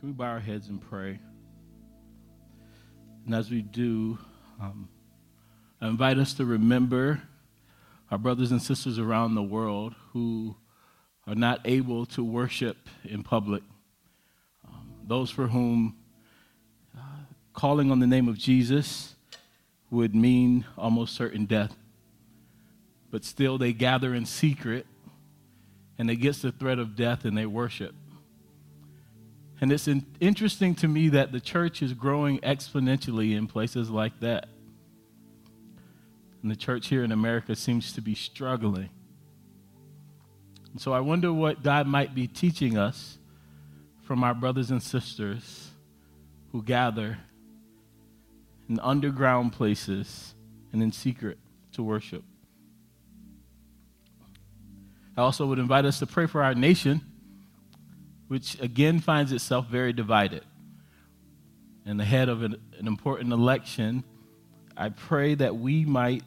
Can we bow our heads and pray? And as we do, um, I invite us to remember our brothers and sisters around the world who are not able to worship in public. Um, those for whom uh, calling on the name of Jesus would mean almost certain death. But still, they gather in secret and against the threat of death and they worship. And it's in, interesting to me that the church is growing exponentially in places like that. And the church here in America seems to be struggling. And so I wonder what God might be teaching us from our brothers and sisters who gather in underground places and in secret to worship. I also would invite us to pray for our nation which again finds itself very divided. And ahead of an, an important election, I pray that we might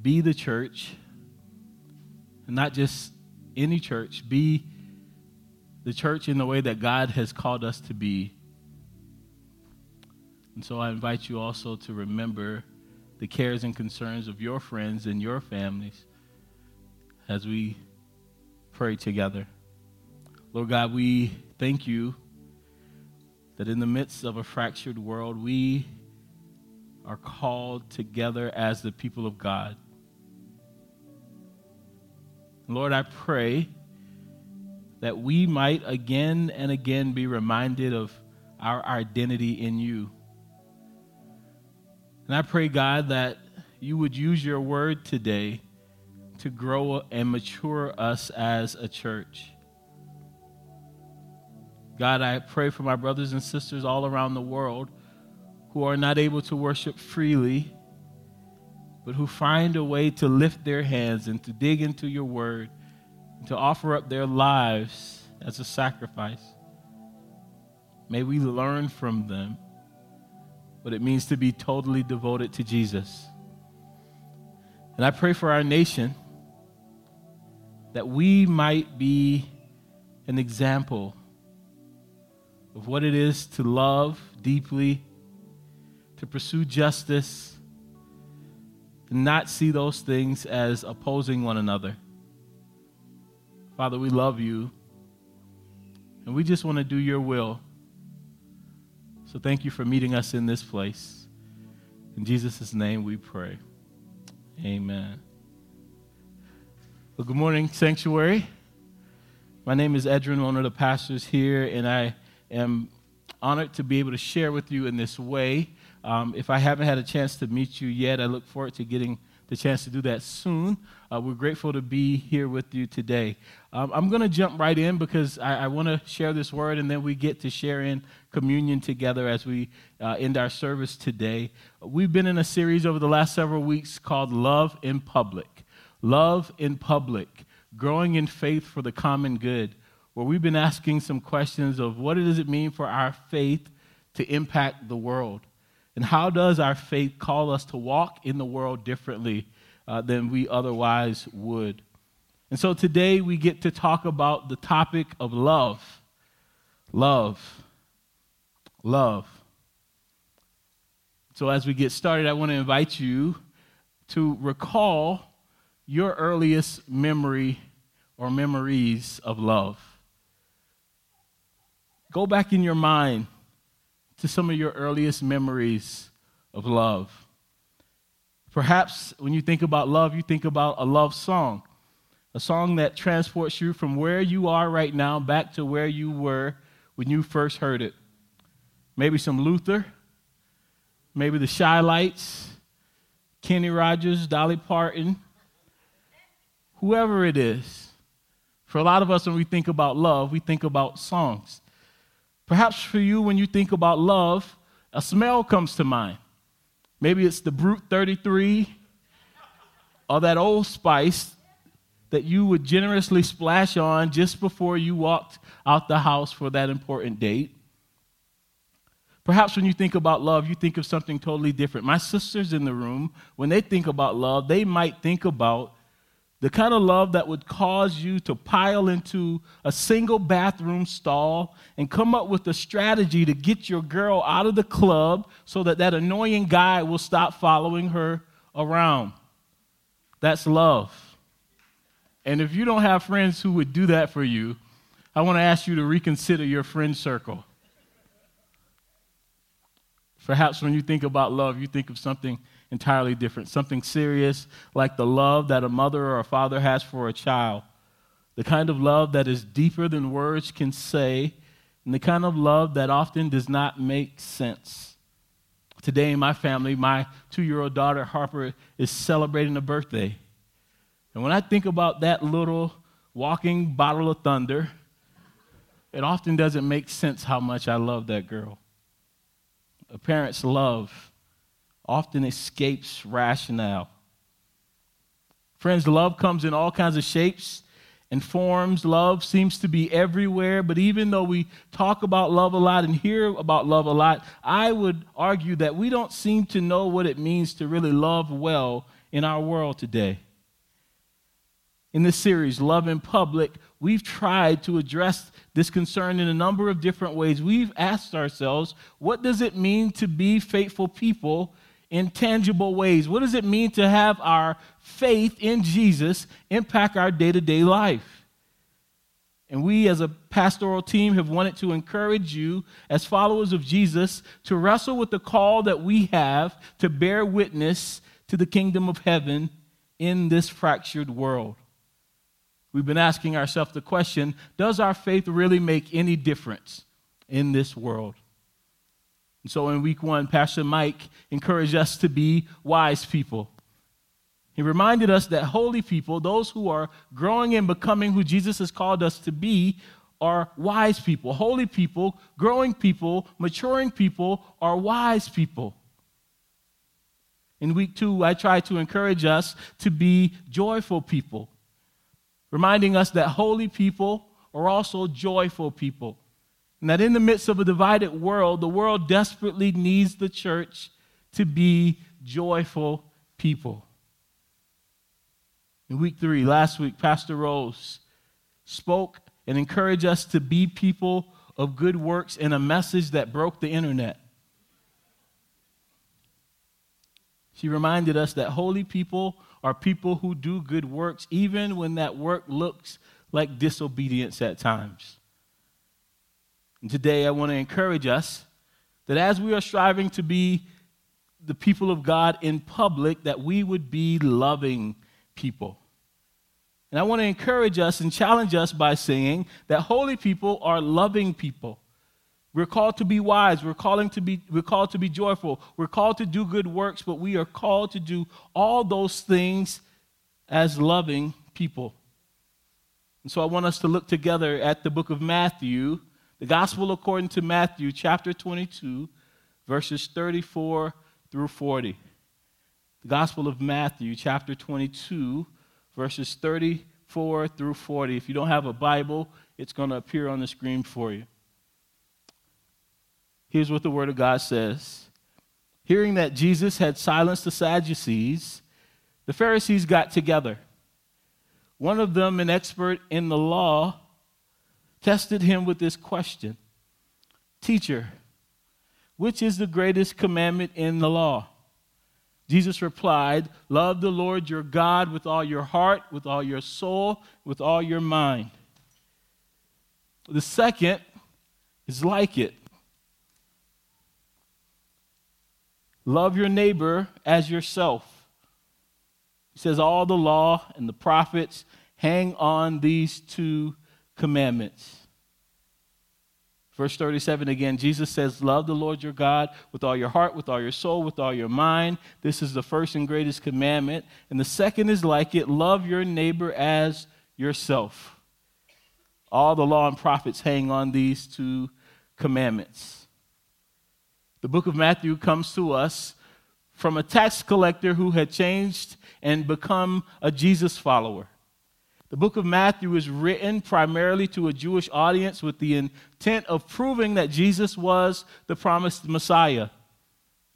be the church, and not just any church, be the church in the way that God has called us to be. And so I invite you also to remember the cares and concerns of your friends and your families as we pray together. Lord God, we thank you that in the midst of a fractured world, we are called together as the people of God. Lord, I pray that we might again and again be reminded of our identity in you. And I pray, God, that you would use your word today to grow and mature us as a church. God, I pray for my brothers and sisters all around the world who are not able to worship freely, but who find a way to lift their hands and to dig into your word and to offer up their lives as a sacrifice. May we learn from them what it means to be totally devoted to Jesus. And I pray for our nation that we might be an example of what it is to love deeply, to pursue justice, and not see those things as opposing one another. Father, we love you, and we just want to do your will. So thank you for meeting us in this place. In Jesus' name we pray. Amen. Well, good morning, Sanctuary. My name is Edrin, one of the pastors here, and I am honored to be able to share with you in this way. Um, if I haven't had a chance to meet you yet, I look forward to getting the chance to do that soon. Uh, we're grateful to be here with you today. Um, I'm going to jump right in because I, I want to share this word and then we get to share in communion together as we uh, end our service today. We've been in a series over the last several weeks called Love in Public. Love in Public, growing in faith for the common good where we've been asking some questions of what does it mean for our faith to impact the world? And how does our faith call us to walk in the world differently uh, than we otherwise would? And so today we get to talk about the topic of love. Love. Love. So as we get started, I want to invite you to recall your earliest memory or memories of love. Go back in your mind to some of your earliest memories of love. Perhaps when you think about love, you think about a love song, a song that transports you from where you are right now back to where you were when you first heard it. Maybe some Luther, maybe the Chi-Lites, Kenny Rogers, Dolly Parton, whoever it is. For a lot of us, when we think about love, we think about songs. Perhaps for you, when you think about love, a smell comes to mind. Maybe it's the Brut 33 or that old spice that you would generously splash on just before you walked out the house for that important date. Perhaps when you think about love, you think of something totally different. My sisters in the room, when they think about love, they might think about the kind of love that would cause you to pile into a single bathroom stall and come up with a strategy to get your girl out of the club so that that annoying guy will stop following her around. That's love. And if you don't have friends who would do that for you, I want to ask you to reconsider your friend circle. Perhaps when you think about love, you think of something entirely different, something serious like the love that a mother or a father has for a child, the kind of love that is deeper than words can say, and the kind of love that often does not make sense. Today in my family, my two year old daughter Harper is celebrating a birthday. And when I think about that little walking bottle of thunder, it often doesn't make sense how much I love that girl. A parent's love often escapes rationale. Friends, love comes in all kinds of shapes and forms. Love seems to be everywhere, but even though we talk about love a lot and hear about love a lot, I would argue that we don't seem to know what it means to really love well in our world today. In this series, Love in Public, we've tried to address this concern in a number of different ways. We've asked ourselves, what does it mean to be faithful people in tangible ways. What does it mean to have our faith in Jesus impact our day to day life? And we, as a pastoral team, have wanted to encourage you, as followers of Jesus, to wrestle with the call that we have to bear witness to the kingdom of heaven in this fractured world. We've been asking ourselves the question Does our faith really make any difference in this world? And so in week one, Pastor Mike encouraged us to be wise people. He reminded us that holy people, those who are growing and becoming who Jesus has called us to be, are wise people. Holy people, growing people, maturing people are wise people. In week two, I tried to encourage us to be joyful people, reminding us that holy people are also joyful people. And that in the midst of a divided world, the world desperately needs the church to be joyful people. In week three, last week, Pastor Rose spoke and encouraged us to be people of good works in a message that broke the internet. She reminded us that holy people are people who do good works, even when that work looks like disobedience at times. And today I want to encourage us that as we are striving to be the people of God in public, that we would be loving people. And I want to encourage us and challenge us by saying that holy people are loving people. We're called to be wise. We're, calling to be, we're called to be joyful. We're called to do good works, but we are called to do all those things as loving people. And so I want us to look together at the book of Matthew the Gospel according to Matthew, chapter 22, verses 34 through 40. The Gospel of Matthew, chapter 22, verses 34 through 40. If you don't have a Bible, it's going to appear on the screen for you. Here's what the Word of God says Hearing that Jesus had silenced the Sadducees, the Pharisees got together. One of them, an expert in the law, tested him with this question Teacher, which is the greatest commandment in the law? Jesus replied, Love the Lord your God with all your heart, with all your soul, with all your mind. The second is like it love your neighbor as yourself. He says, All the law and the prophets hang on these two commandments. Verse 37 again, Jesus says, Love the Lord your God with all your heart, with all your soul, with all your mind. This is the first and greatest commandment. And the second is like it love your neighbor as yourself. All the law and prophets hang on these two commandments. The book of Matthew comes to us from a tax collector who had changed and become a Jesus follower. The book of Matthew is written primarily to a Jewish audience with the intent of proving that Jesus was the promised Messiah.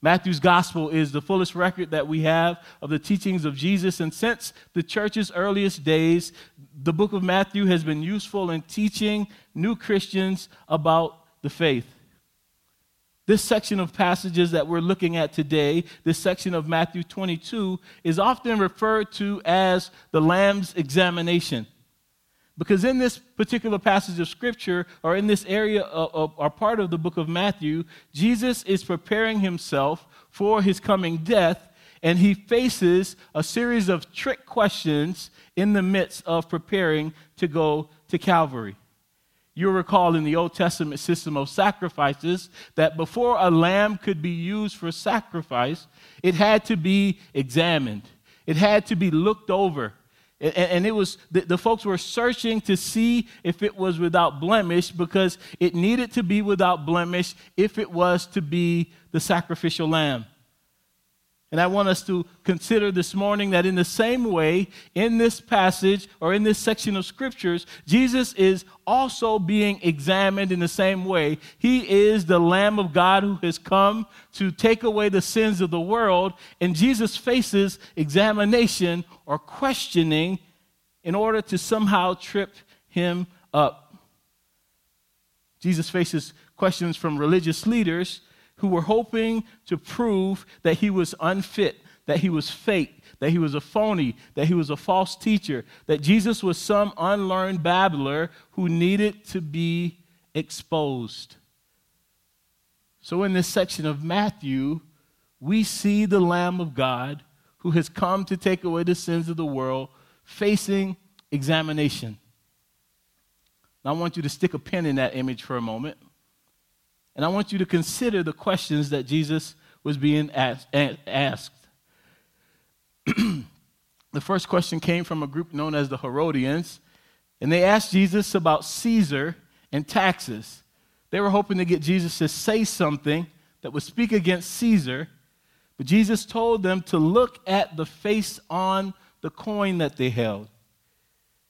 Matthew's gospel is the fullest record that we have of the teachings of Jesus. And since the church's earliest days, the book of Matthew has been useful in teaching new Christians about the faith. This section of passages that we're looking at today, this section of Matthew 22, is often referred to as the Lamb's examination. Because in this particular passage of Scripture, or in this area of, of, or part of the book of Matthew, Jesus is preparing himself for his coming death, and he faces a series of trick questions in the midst of preparing to go to Calvary. You'll recall in the Old Testament system of sacrifices that before a lamb could be used for sacrifice, it had to be examined, it had to be looked over. And, it was, the, the folks were searching to see if it was without blemish because it needed to be without blemish if it was to be the sacrificial lamb. And I want us to consider this morning that in the same way, in this passage or in this section of scriptures, Jesus is also being examined in the same way. He is the Lamb of God who has come to take away the sins of the world, and Jesus faces examination or questioning in order to somehow trip him up. Jesus faces questions from religious leaders who were hoping to prove that he was unfit, that he was fake, that he was a phony, that he was a false teacher, that Jesus was some unlearned babbler who needed to be exposed. So, in this section of Matthew, we see the Lamb of God who has come to take away the sins of the world facing examination. Now, I want you to stick a pin in that image for a moment. And I want you to consider the questions that Jesus was being asked. the first question came from a group known as the Herodians, and they asked Jesus about Caesar and taxes. They were hoping to get Jesus to say something that would speak against Caesar, but Jesus told them to look at the face on the coin that they held.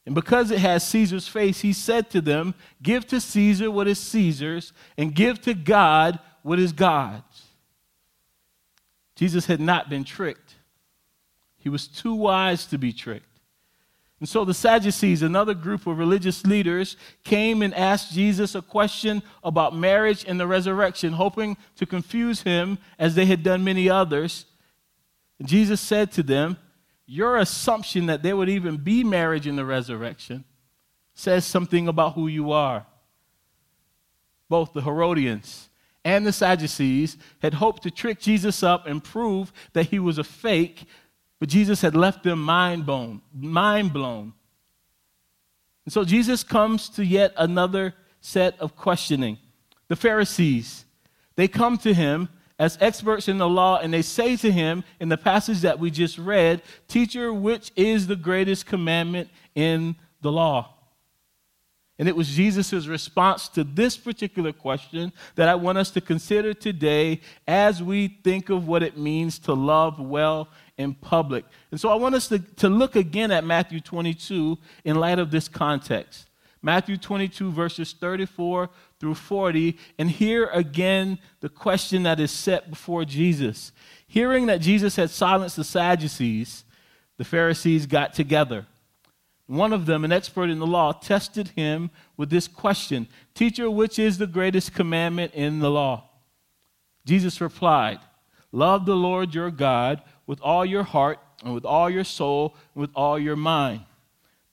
And because it has Caesar's face, he said to them, Give to Caesar what is Caesar's, and give to God what is God's. Jesus had not been tricked, he was too wise to be tricked. And so the Sadducees, another group of religious leaders, came and asked Jesus a question about marriage and the resurrection, hoping to confuse him as they had done many others. And Jesus said to them, your assumption that there would even be marriage in the resurrection says something about who you are. Both the Herodians and the Sadducees had hoped to trick Jesus up and prove that he was a fake, but Jesus had left them mind blown, mind blown. And so Jesus comes to yet another set of questioning. The Pharisees, they come to him as experts in the law, and they say to him in the passage that we just read, Teacher, which is the greatest commandment in the law? And it was Jesus' response to this particular question that I want us to consider today as we think of what it means to love well in public. And so I want us to, to look again at Matthew 22 in light of this context. Matthew 22, verses 34 through 40. And here again, the question that is set before Jesus. Hearing that Jesus had silenced the Sadducees, the Pharisees got together. One of them, an expert in the law, tested him with this question Teacher, which is the greatest commandment in the law? Jesus replied, Love the Lord your God with all your heart, and with all your soul, and with all your mind.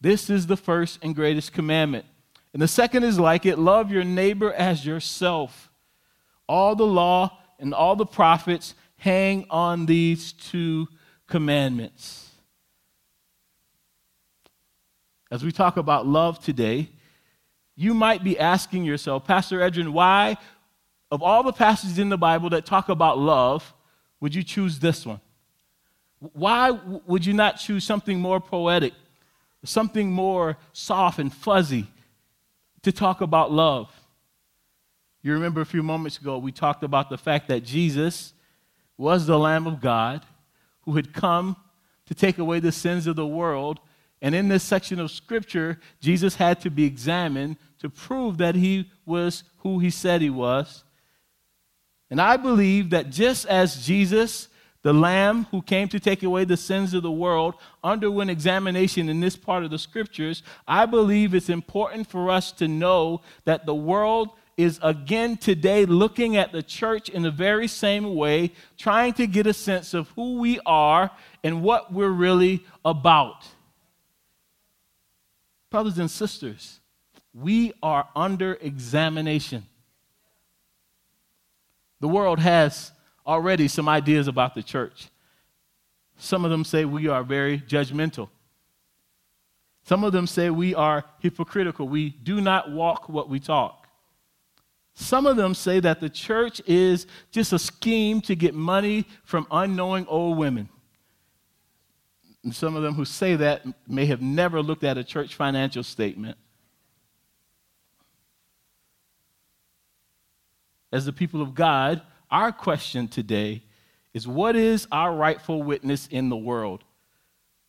This is the first and greatest commandment. And the second is like it love your neighbor as yourself. All the law and all the prophets hang on these two commandments. As we talk about love today, you might be asking yourself, Pastor Edrin, why, of all the passages in the Bible that talk about love, would you choose this one? Why would you not choose something more poetic, something more soft and fuzzy? to talk about love. You remember a few moments ago, we talked about the fact that Jesus was the Lamb of God who had come to take away the sins of the world. And in this section of Scripture, Jesus had to be examined to prove that he was who he said he was. And I believe that just as Jesus, the Lamb who came to take away the sins of the world, underwent examination in this part of the scriptures, I believe it's important for us to know that the world is again today looking at the church in the very same way, trying to get a sense of who we are and what we're really about. Brothers and sisters, we are under examination. The world has already some ideas about the church. Some of them say we are very judgmental. Some of them say we are hypocritical. We do not walk what we talk. Some of them say that the church is just a scheme to get money from unknowing old women. And some of them who say that may have never looked at a church financial statement. as the people of God, our question today is what is our rightful witness in the world?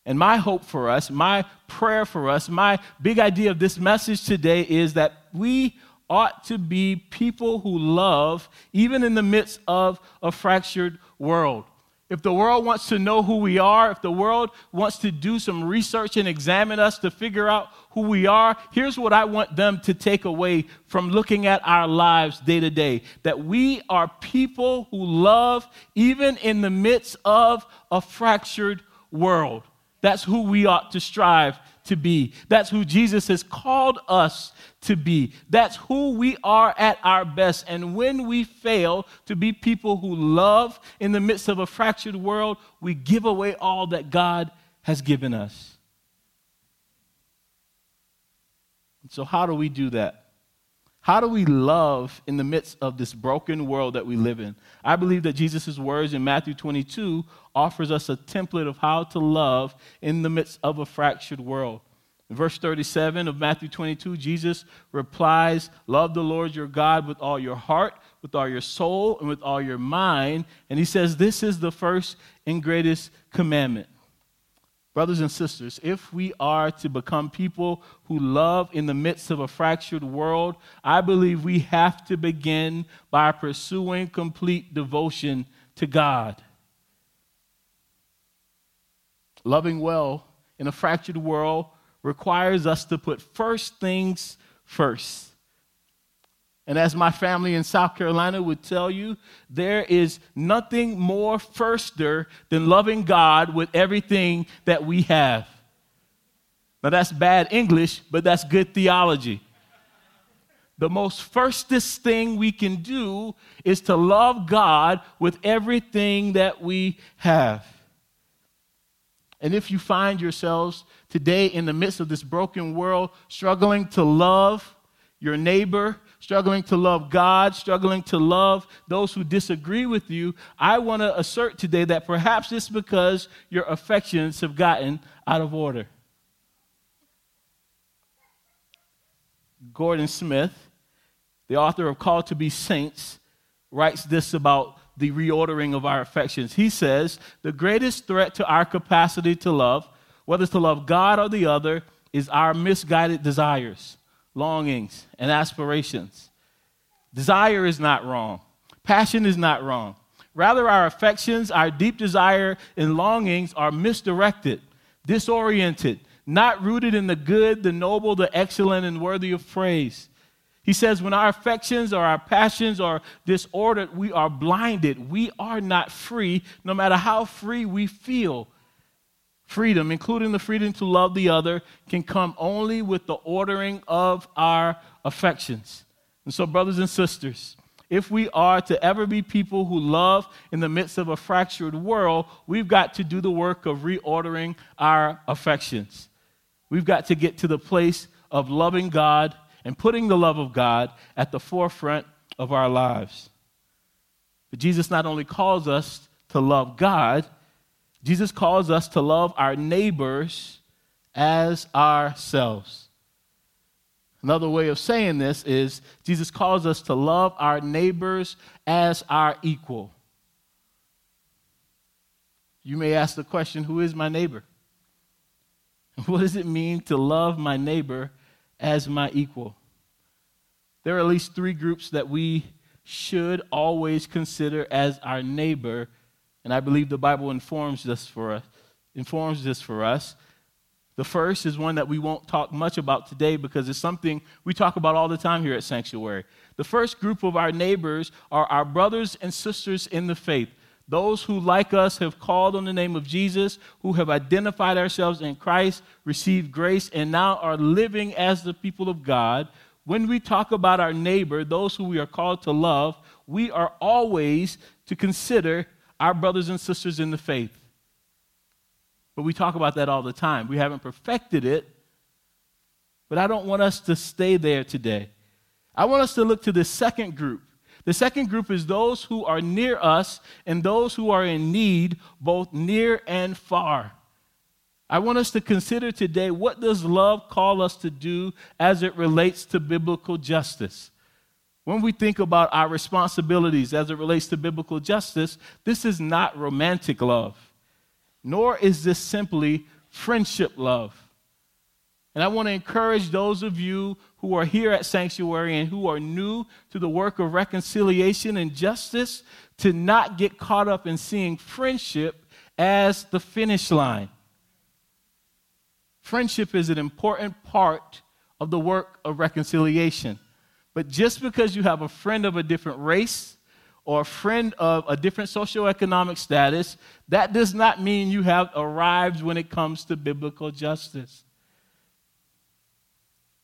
And my hope for us, my prayer for us, my big idea of this message today is that we ought to be people who love even in the midst of a fractured world. If the world wants to know who we are, if the world wants to do some research and examine us to figure out who we are, here's what I want them to take away from looking at our lives day to day that we are people who love even in the midst of a fractured world. That's who we ought to strive to be. That's who Jesus has called us to be. That's who we are at our best. And when we fail to be people who love in the midst of a fractured world, we give away all that God has given us. So, how do we do that? How do we love in the midst of this broken world that we live in? I believe that Jesus' words in Matthew 22 offers us a template of how to love in the midst of a fractured world. In verse 37 of Matthew 22, Jesus replies, Love the Lord your God with all your heart, with all your soul, and with all your mind. And he says, This is the first and greatest commandment. Brothers and sisters, if we are to become people who love in the midst of a fractured world, I believe we have to begin by pursuing complete devotion to God. Loving well in a fractured world requires us to put first things first. And as my family in South Carolina would tell you, there is nothing more firster than loving God with everything that we have. Now, that's bad English, but that's good theology. The most firstest thing we can do is to love God with everything that we have. And if you find yourselves today in the midst of this broken world struggling to love your neighbor, struggling to love God, struggling to love those who disagree with you, I want to assert today that perhaps it's because your affections have gotten out of order. Gordon Smith, the author of Called to Be Saints, writes this about the reordering of our affections. He says, The greatest threat to our capacity to love, whether it's to love God or the other, is our misguided desires longings, and aspirations. Desire is not wrong, passion is not wrong. Rather, our affections, our deep desire, and longings are misdirected, disoriented, not rooted in the good, the noble, the excellent, and worthy of praise. He says, when our affections or our passions are disordered, we are blinded. We are not free, no matter how free we feel. Freedom, including the freedom to love the other, can come only with the ordering of our affections. And so, brothers and sisters, if we are to ever be people who love in the midst of a fractured world, we've got to do the work of reordering our affections. We've got to get to the place of loving God and putting the love of God at the forefront of our lives. But Jesus not only calls us to love God, Jesus calls us to love our neighbors as ourselves. Another way of saying this is Jesus calls us to love our neighbors as our equal. You may ask the question who is my neighbor? What does it mean to love my neighbor as my equal? There are at least three groups that we should always consider as our neighbor, and I believe the Bible informs this for us, informs this for us. The first is one that we won't talk much about today because it's something we talk about all the time here at Sanctuary. The first group of our neighbors are our brothers and sisters in the faith. Those who, like us, have called on the name of Jesus, who have identified ourselves in Christ, received grace, and now are living as the people of God. When we talk about our neighbor, those who we are called to love, we are always to consider our brothers and sisters in the faith. But we talk about that all the time. We haven't perfected it, but I don't want us to stay there today. I want us to look to the second group the second group is those who are near us and those who are in need, both near and far. I want us to consider today what does love call us to do as it relates to biblical justice? When we think about our responsibilities as it relates to biblical justice, this is not romantic love, nor is this simply friendship love. And I want to encourage those of you who are here at Sanctuary and who are new to the work of reconciliation and justice to not get caught up in seeing friendship as the finish line. Friendship is an important part of the work of reconciliation. But just because you have a friend of a different race or a friend of a different socioeconomic status, that does not mean you have arrived when it comes to biblical justice.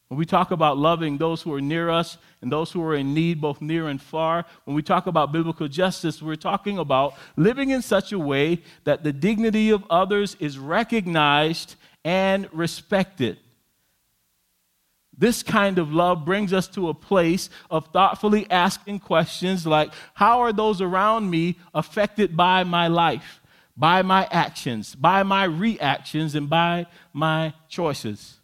When we talk about loving those who are near us and those who are in need, both near and far, when we talk about biblical justice, we're talking about living in such a way that the dignity of others is recognized and respected. This kind of love brings us to a place of thoughtfully asking questions like How are those around me affected by my life, by my actions, by my reactions, and by my choices?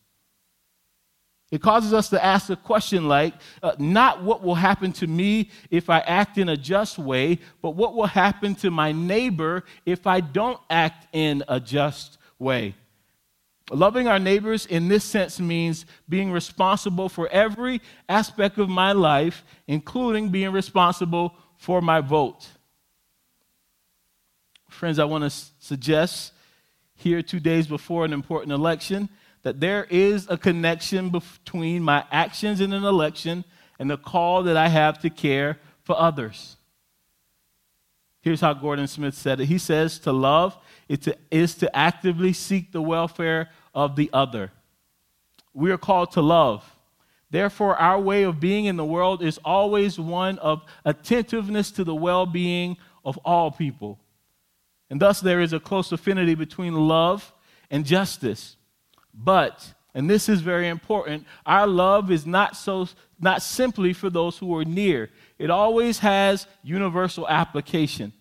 It causes us to ask a question like, uh, not what will happen to me if I act in a just way, but what will happen to my neighbor if I don't act in a just way. Loving our neighbors in this sense means being responsible for every aspect of my life, including being responsible for my vote. Friends, I want to suggest here two days before an important election that there is a connection between my actions in an election and the call that I have to care for others. Here's how Gordon Smith said it. He says, To love is to, actively seek the welfare of the other. We are called to love. Therefore, our way of being in the world is always one of attentiveness to the well being of all people. And thus, there is a close affinity between love and justice. But, and this is very important, our love is not so not simply for those who are near. It always has universal application.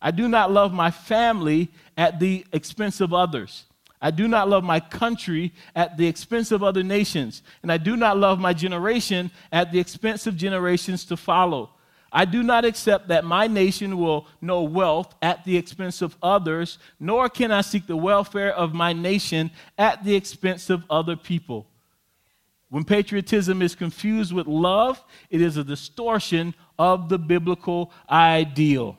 I do not love my family at the expense of others. I do not love my country at the expense of other nations. And I do not love my generation at the expense of generations to follow. I do not accept that my nation will know wealth at the expense of others, nor can I seek the welfare of my nation at the expense of other people. When patriotism is confused with love, it is a distortion of the biblical ideal.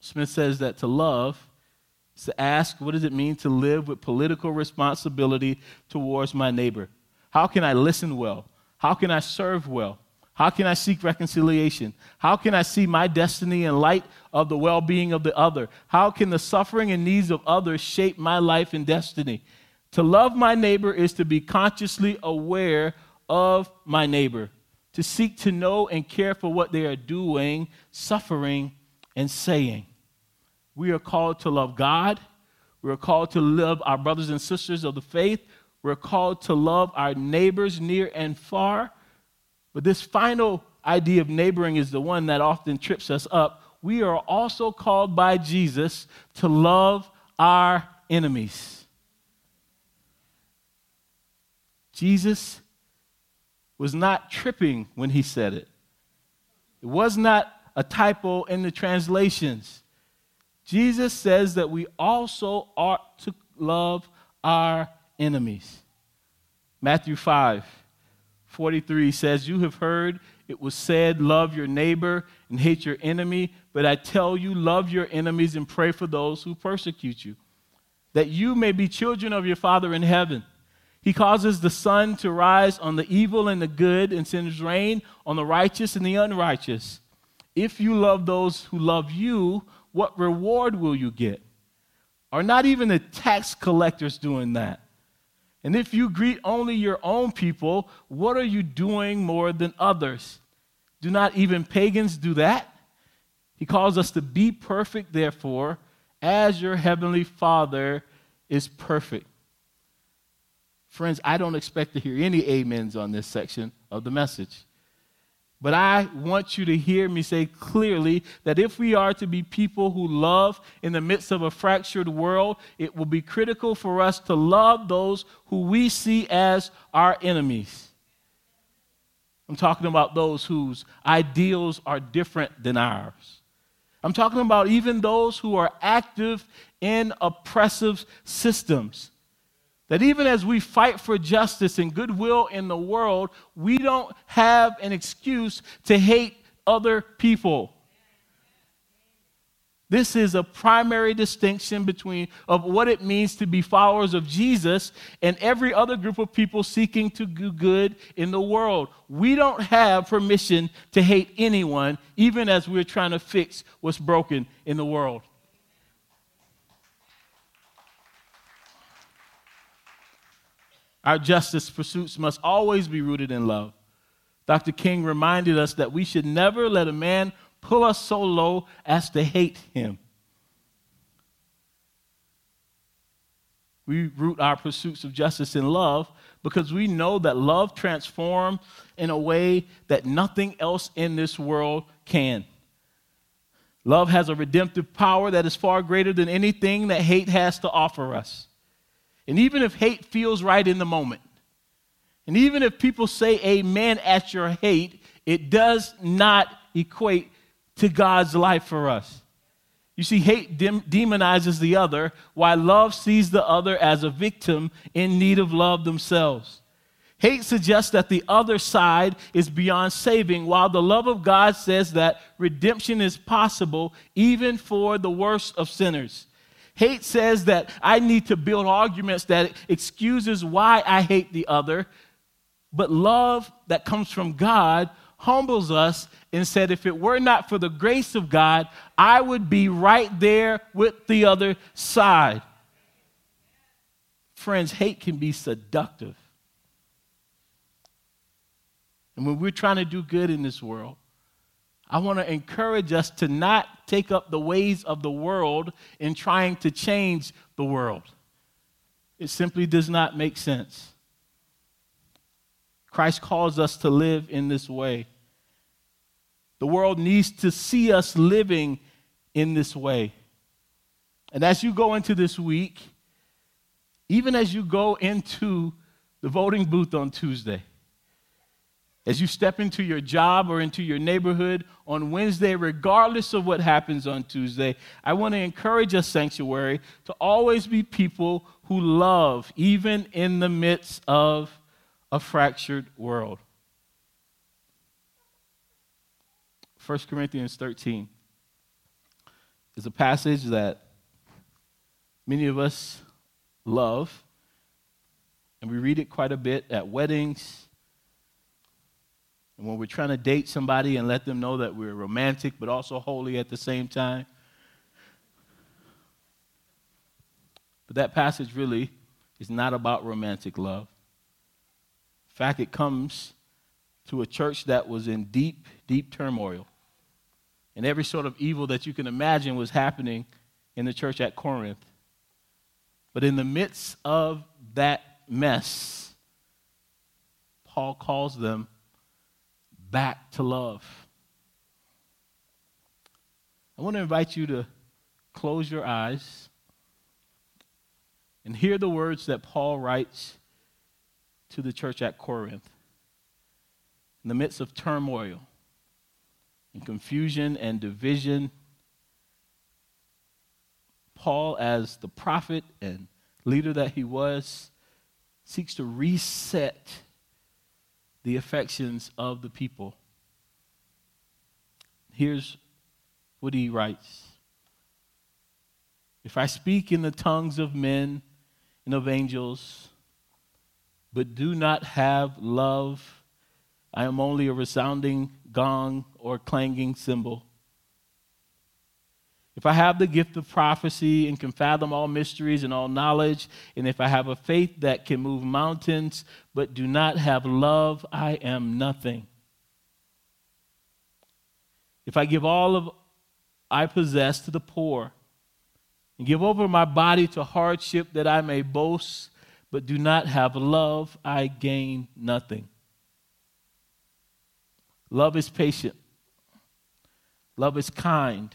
Smith says that to love to ask, what does it mean to live with political responsibility towards my neighbor? How can I listen well? How can I serve well? How can I seek reconciliation? How can I see my destiny in light of the well being of the other? How can the suffering and needs of others shape my life and destiny? To love my neighbor is to be consciously aware of my neighbor, to seek to know and care for what they are doing, suffering, and saying. We are called to love God. We are called to love our brothers and sisters of the faith. We're called to love our neighbors near and far. But this final idea of neighboring is the one that often trips us up. We are also called by Jesus to love our enemies. Jesus was not tripping when he said it, it was not a typo in the translations. Jesus says that we also ought to love our enemies. Matthew 5 43 says, You have heard it was said, Love your neighbor and hate your enemy. But I tell you, love your enemies and pray for those who persecute you, that you may be children of your Father in heaven. He causes the sun to rise on the evil and the good and sends rain on the righteous and the unrighteous. If you love those who love you, what reward will you get? Are not even the tax collectors doing that? And if you greet only your own people, what are you doing more than others? Do not even pagans do that? He calls us to be perfect, therefore, as your heavenly Father is perfect. Friends, I don't expect to hear any amens on this section of the message. But I want you to hear me say clearly that if we are to be people who love in the midst of a fractured world, it will be critical for us to love those who we see as our enemies. I'm talking about those whose ideals are different than ours. I'm talking about even those who are active in oppressive systems. That even as we fight for justice and goodwill in the world, we don't have an excuse to hate other people. This is a primary distinction between of what it means to be followers of Jesus and every other group of people seeking to do good in the world. We don't have permission to hate anyone, even as we're trying to fix what's broken in the world. Our justice pursuits must always be rooted in love. Dr. King reminded us that we should never let a man pull us so low as to hate him. We root our pursuits of justice in love because we know that love transforms in a way that nothing else in this world can. Love has a redemptive power that is far greater than anything that hate has to offer us. And even if hate feels right in the moment, and even if people say amen at your hate, it does not equate to God's life for us. You see, hate demonizes the other, while love sees the other as a victim in need of love themselves. Hate suggests that the other side is beyond saving, while the love of God says that redemption is possible even for the worst of sinners. Hate says that I need to build arguments that excuses why I hate the other, but love that comes from God humbles us and said, if it were not for the grace of God, I would be right there with the other side. Friends, hate can be seductive. And when we're trying to do good in this world, I want to encourage us to not take up the ways of the world in trying to change the world. It simply does not make sense. Christ calls us to live in this way. The world needs to see us living in this way. And as you go into this week, even as you go into the voting booth on Tuesday, as you step into your job or into your neighborhood on Wednesday, regardless of what happens on Tuesday, I want to encourage us, Sanctuary, to always be people who love, even in the midst of a fractured world. 1 Corinthians 13 is a passage that many of us love, and we read it quite a bit at weddings. And when we're trying to date somebody and let them know that we're romantic but also holy at the same time. But that passage really is not about romantic love. In fact, it comes to a church that was in deep, deep turmoil and every sort of evil that you can imagine was happening in the church at Corinth. But in the midst of that mess, Paul calls them back to love. I want to invite you to close your eyes and hear the words that Paul writes to the church at Corinth in the midst of turmoil and confusion and division. Paul, as the prophet and leader that he was, seeks to reset the affections of the people. Here's what he writes If I speak in the tongues of men and of angels, but do not have love, I am only a resounding gong or clanging cymbal. If I have the gift of prophecy and can fathom all mysteries and all knowledge, and if I have a faith that can move mountains, but do not have love, I am nothing. If I give all of I possess to the poor, and give over my body to hardship that I may boast, but do not have love, I gain nothing. Love is patient. Love is kind.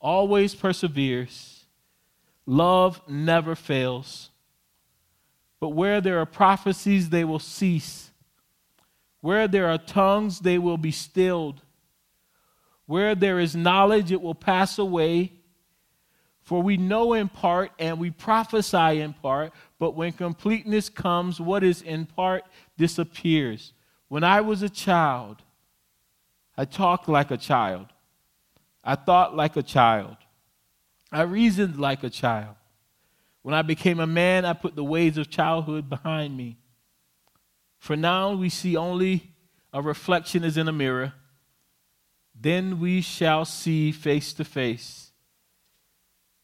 always perseveres. Love never fails. But where there are prophecies, they will cease. Where there are tongues, they will be stilled. Where there is knowledge, it will pass away. For we know in part and we prophesy in part, but when completeness comes, what is in part disappears. When I was a child, I talked like a child. I thought like a child. I reasoned like a child. When I became a man, I put the ways of childhood behind me. For now, we see only a reflection as in a mirror. Then we shall see face to face.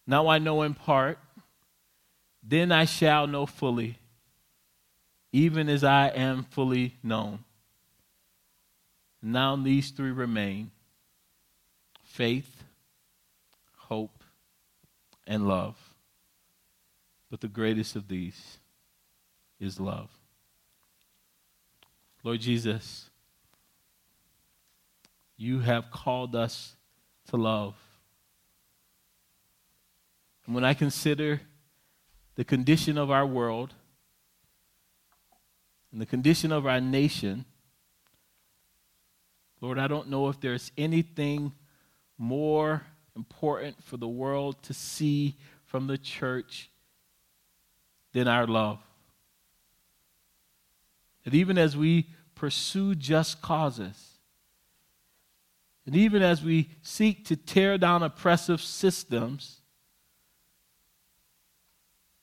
Now I know in part, then I shall know fully, even as I am fully known. Now these three remain faith, hope, and love. But the greatest of these is love. Lord Jesus, you have called us to love. And when I consider the condition of our world and the condition of our nation, Lord, I don't know if there's anything more important for the world to see from the church than our love. That even as we pursue just causes, and even as we seek to tear down oppressive systems,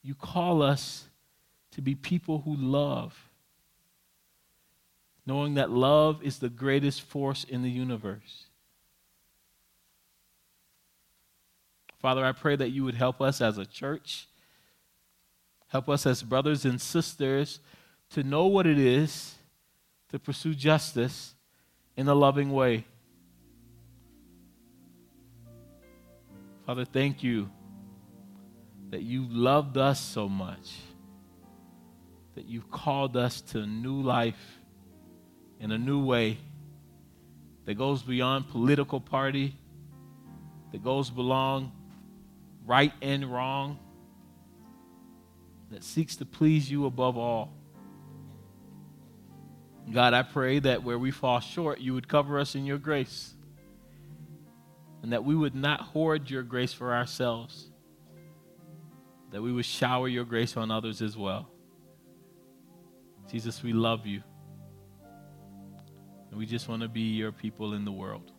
you call us to be people who love, knowing that love is the greatest force in the universe. Father, I pray that you would help us as a church, help us as brothers and sisters to know what it is to pursue justice in a loving way. Father, thank you that you loved us so much, that you've called us to a new life in a new way that goes beyond political party, that goes beyond right and wrong, that seeks to please you above all. God, I pray that where we fall short, you would cover us in your grace and that we would not hoard your grace for ourselves, that we would shower your grace on others as well. Jesus, we love you. And we just want to be your people in the world.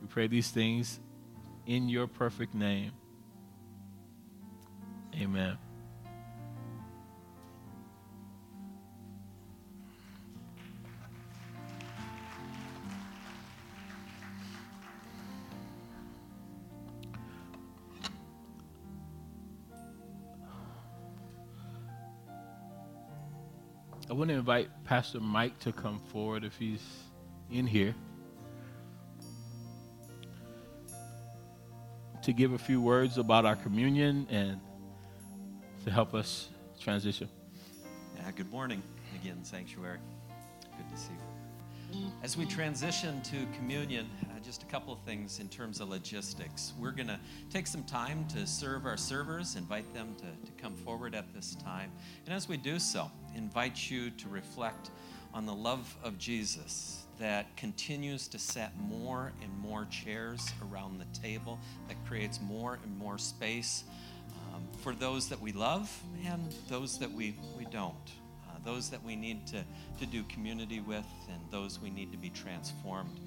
We pray these things in your perfect name. Amen. I want to invite Pastor Mike to come forward if he's in here to give a few words about our communion and to help us transition. Yeah, good morning again, Sanctuary. Good to see you. As we transition to communion, uh, just a couple of things in terms of logistics. We're going to take some time to serve our servers, invite them to, to come forward at this time. And as we do so, invite you to reflect on the love of Jesus that continues to set more and more chairs around the table, that creates more and more space um, for those that we love and those that we, we don't. Uh, those that we need to, to do community with and those we need to be transformed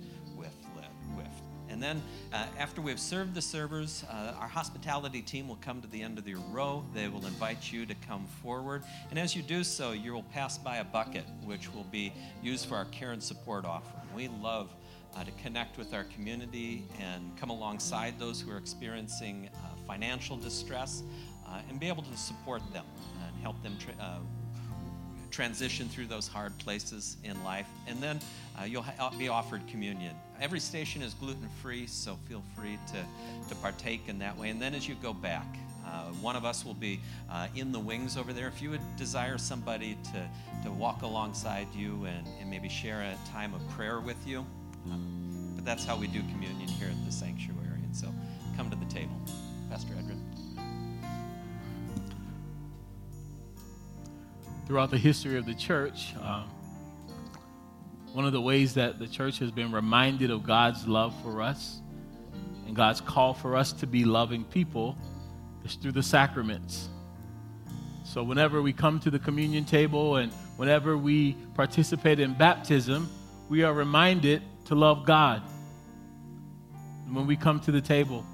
then, uh, after we've served the servers, uh, our hospitality team will come to the end of your row. They will invite you to come forward. And as you do so, you will pass by a bucket, which will be used for our care and support offering. We love uh, to connect with our community and come alongside those who are experiencing uh, financial distress uh, and be able to support them and help them. Tra- uh, transition through those hard places in life. And then uh, you'll ha- be offered communion. Every station is gluten free, so feel free to, to partake in that way. And then as you go back, uh, one of us will be uh, in the wings over there. If you would desire somebody to, to walk alongside you and, and maybe share a time of prayer with you, um, but that's how we do communion here at the sanctuary. And so come to the table. Pastor Edrin. Throughout the history of the church, um, one of the ways that the church has been reminded of God's love for us and God's call for us to be loving people is through the sacraments. So, whenever we come to the communion table and whenever we participate in baptism, we are reminded to love God. When we come to the table,